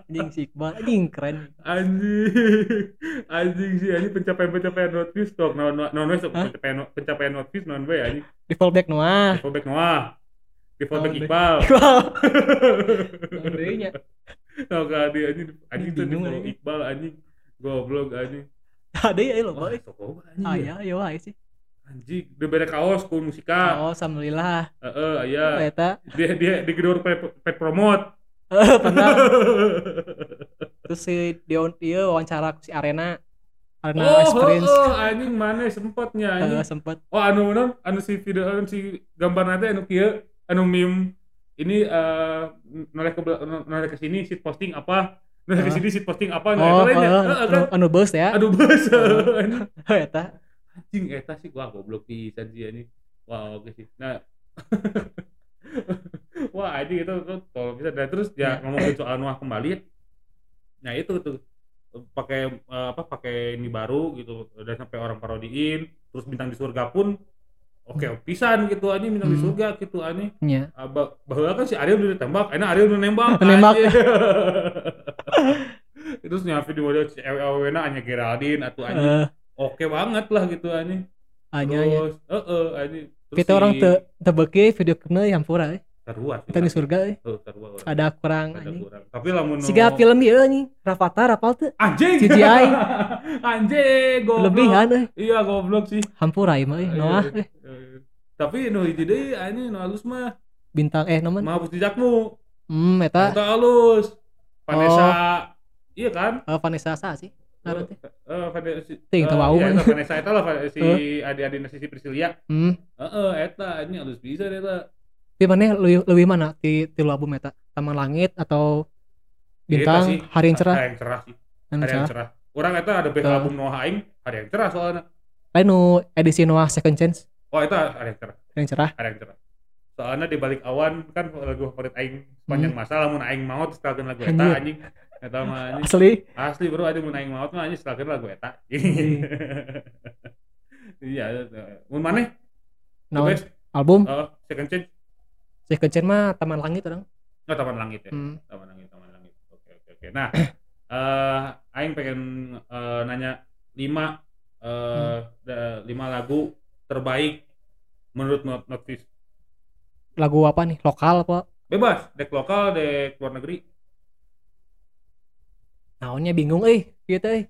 anjing si Iqbal anjing keren.
anjing anjing sih anjing pencapaian pencapaian notice tok non non non pencapaian pencapaian notice non we anjing
Di fallback Noah.
di fallback Noah di fallback Iqbal
Iqbal. Deui nya.
tau gak dia anjing anjing tuh di. Iqbal anjing goblok anjing
Ada ya lo
wah
boy.
sok loba anjing
Ah
ya.
ya, ya wae sih.
anjing udah beda kaos ku musika
Oh, alhamdulillah.
heeh aya
eta
dia dia di gedor pet, promote
pernah. Terus si dia dia wawancara si Arena. Arena
oh,
experience
oh, oh, anjing mana sempatnya anjing.
Sempet.
Oh anu non, anu si video anu si gambar nanti anu kieu, anu meme. Ini noleh ke noleh ke sini sit posting apa, noleh ke sini sit posting apa,
oh,
nah,
oh,
lainnya. Heeh, kan.
anu, anu bus ya?
Bos,
Oh.
anjing.
eta.
Anjing eta sih wah goblok pisan sih anjing. Wah oke sih. Nah Wah anjing itu tuh kalau bisa dan terus ya
Ya.
ngomongin soal Noah kembali Nah itu tuh pakai eh, apa pakai ini baru gitu dan sampai orang parodiin terus bintang di surga pun oke pisan gitu anjing bintang di
Hmm.
surga gitu anjing.
Nya
Ah, bah- bahwa kan si Ariel udah ditembak enak Ariel udah nembak
Nembak.
terus nya video model si ewe na hanya Geraldine atau anjing.
Eh.
Oke banget lah gitu
hanya nya
terus eh eh anjing. Terus
kita
si-
orang te tebeki video kena yang pura eh.
terua sih
kita di surga eh.
Tuh, orang.
ada kurang
ada
anjing.
kurang. Tapi lamun
siga film ieu anjing. Rafathar apal teu
anjing!
CGI.
anjing goblok.
Lebihan eh.
Iya goblok sih.
Hampura ieu mah eh. Noah
Iya,
eh.
iya. tapi nu hiji deui anjing nu halus mah.
Bintang eh noman
mampus jejakmu.
Hmm eta.
Eta halus. Vanessa. Iya kan?
Eh, Vanessa Sa sih Ngaran teh.
Eh, Vanessa
Ting,
eh,
teu bau
iya,
mah.
eta Vanessa eta lah si adik-adik Sisi Priscilia
hmm.
Heeh eta anjing halus bisa eta.
Tapi mana lebih, lebih mana? Di tilu album eta? Taman Langit atau
Eta
Bintang Hari yang Cerah?
Hari yang cerah sih. Hari yang
cerah.
Orang eta ada best album Noah Aing hari yang cerah soalnya.
Lain nu edisi Noah Second Chance.
Oh eta hari yang cerah.
Hari yang cerah.
Hari yang cerah. Soalnya di balik awan kan lagu favorit aing sepanjang masa lamun aing maut setelahkeun lagu eta
Hmm.
Anjing eta mah
asli.
Asli bro. Ada mun aing maut mah anjing setelahkeun lagu eta iya. Mun maneh
naon album?
Uh, second change
Second Chance mah Taman Langit orang.
Oh, taman langit ya?
Hmm.
taman langit taman langit. Oke oke oke. Nah eh aing pengen eh, nanya lima eh da- lima lagu terbaik menurut not notice
lagu apa nih? Lokal apa?
Bebas. Dek lokal dek luar negeri
naonnya bingung eh gitu eh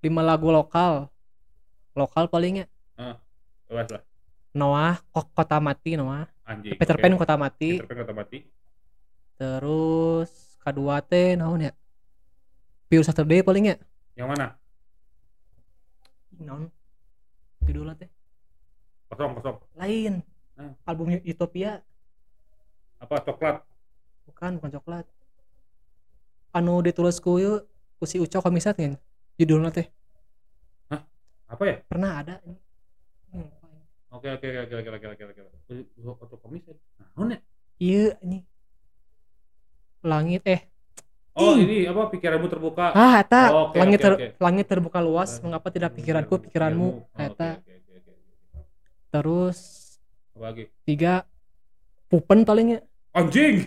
lima lagu lokal. Lokal palingnya.
Bebas lah.
Noah kok kota mati Noah.
Anjing
Peter. Pan kota mati.
Peter Pan kota mati.
Terus kedua teh naon ya Pure Saturday palingnya.
Yang mana?
Naon? Judulnya teh?
Kosong kosong.
Lain.
Hmm.
album Utopia.
Apa coklat?
Bukan bukan coklat. Anu ditulis ku yeu kusi uco komisat kan judulnya teh Hah?
apa ya
pernah ada hmm.
oke oke oke oke oke oke oke okay. oke oke komisat oke ya
iya ini langit eh
Oh
hmm.
ini apa pikiranmu terbuka?
Ah, eta
oh, okay,
langit
okay,
ter
okay.
langit terbuka luas, mengapa tidak pikiranku pikiranmu?
Oh,
eta.
Okay, okay, okay, okay.
Terus
apa lagi?
Tiga pupen palingnya.
Anjing.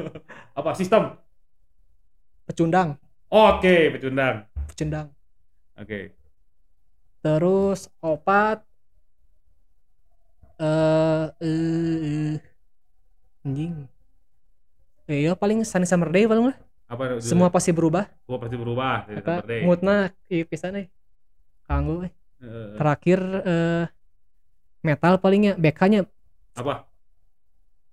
apa sistem?
Pecundang
oke pecundang
pecundang
oke.
Terus opat. Eh eh anjing. Eh, iya paling Sunny Summer Day paling lah.
Apa
semua pasti berubah.
Gua pasti berubah dari
apa?
Seperti
moodna ieu pisan kanggo eh.
Eh,
terakhir eh metal palingnya BK-nya
apa?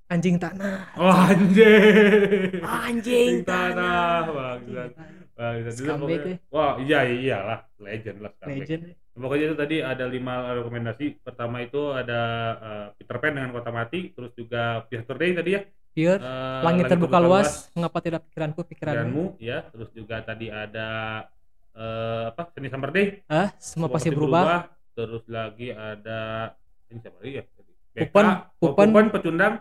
Anjing tanah.
Oh anjing
anjing
tanah
tanah.
bangsat
Scumbag,
pokoknya-
eh.
wah iya iyalah. Legend lah Scumbag.
legend eh.
pokoknya itu tadi ada lima rekomendasi. Pertama itu ada eh, Peter Pan dengan Kota Mati terus juga Yesterday tadi ya.
Pure
eh,
langit terbuka luas mengapa tidak pikiranku pikiranmu.
Pikiranmu ya. Terus juga tadi ada eh, apa Seni Summer Day.
Ah semua pasti berubah.
terus lagi ada ini siapa lagi ya? Tadi?
Pupen,
oh,
Pupen.
Pupen, pecundang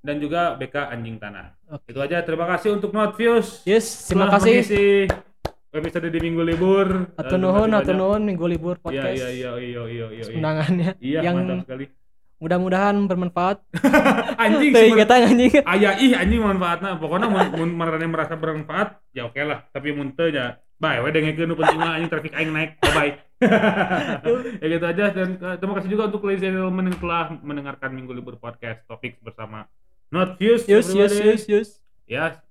dan juga BK anjing tanah.
Oke.
itu aja. Terima kasih untuk Notvius
yes terima kasih.
mengisi episode di minggu libur.
Atau nuhun, atau nuhun minggu libur
iya
podcast.
iya iya iya iya iya iya.
Undangannya.
Iya
yang
mantap sekali.
mudah-mudahan bermanfaat.
anjing sebenarnya-
kita anjing.
aya ih anjing manfaatna pokoknya mun mun marane merasa bermanfaat ya oke lah. Tapi mun teu nya bye we dengekeun nu penting mah anjing traffic aing naik. Bye bye ya gitu aja. Dan eh, terima kasih juga untuk ladies and gentlemen yang telah mendengarkan minggu libur podcast topik bersama Not Views
Yes, yes, yes, yes.
ya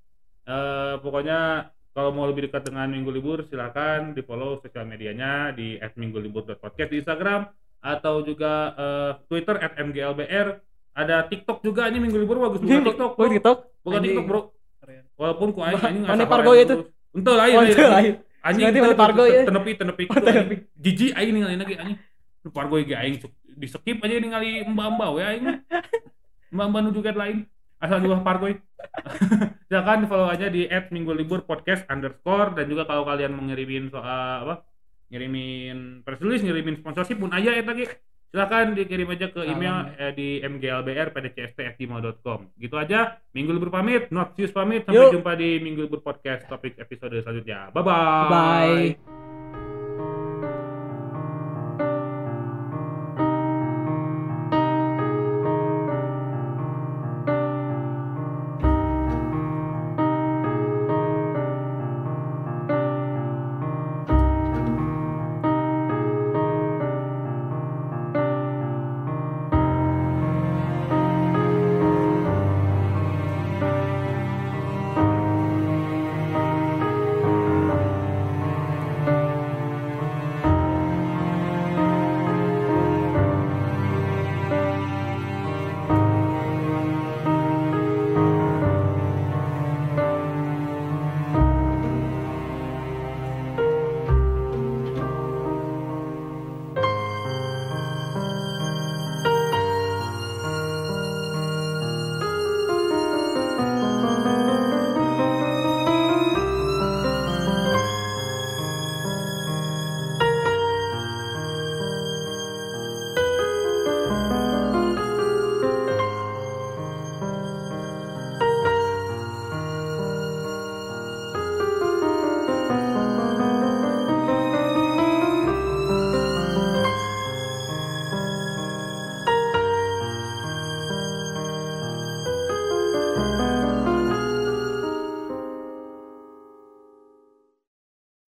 eh, pokoknya kalau mau lebih dekat dengan minggu libur silakan di follow sosial medianya di @minggulibur.podcast di Instagram atau juga eh, Twitter @mglbr ada TikTok juga ini minggu libur bagus buka TikTok bro.
TikTok.
buka
Anjing.
TikTok bro walaupun ku aing anjing
Mana
asa
Pargo itu?
Ente lain
Oh,
lain, anjing. itu
Pargo ya?
tenepi tenepi jiji aing ningali lagi anjing Pargo ge aing di skip aja ningali mbak-mbak we aing nu juga lain asal dua Pargo silakan follow aja di minggu libur podcast underscore dan juga kalau kalian mau ngirimin soal apa ngirimin press release ngirimin sponsorship pun aja ya lagi. Silakan dikirim aja ke email eh, di mglbr.pdcst@gmail.com gitu aja. Minggu libur pamit not pamit. Sampai
Yuk.
jumpa di minggu libur podcast topik episode selanjutnya. Bye bye
Bye.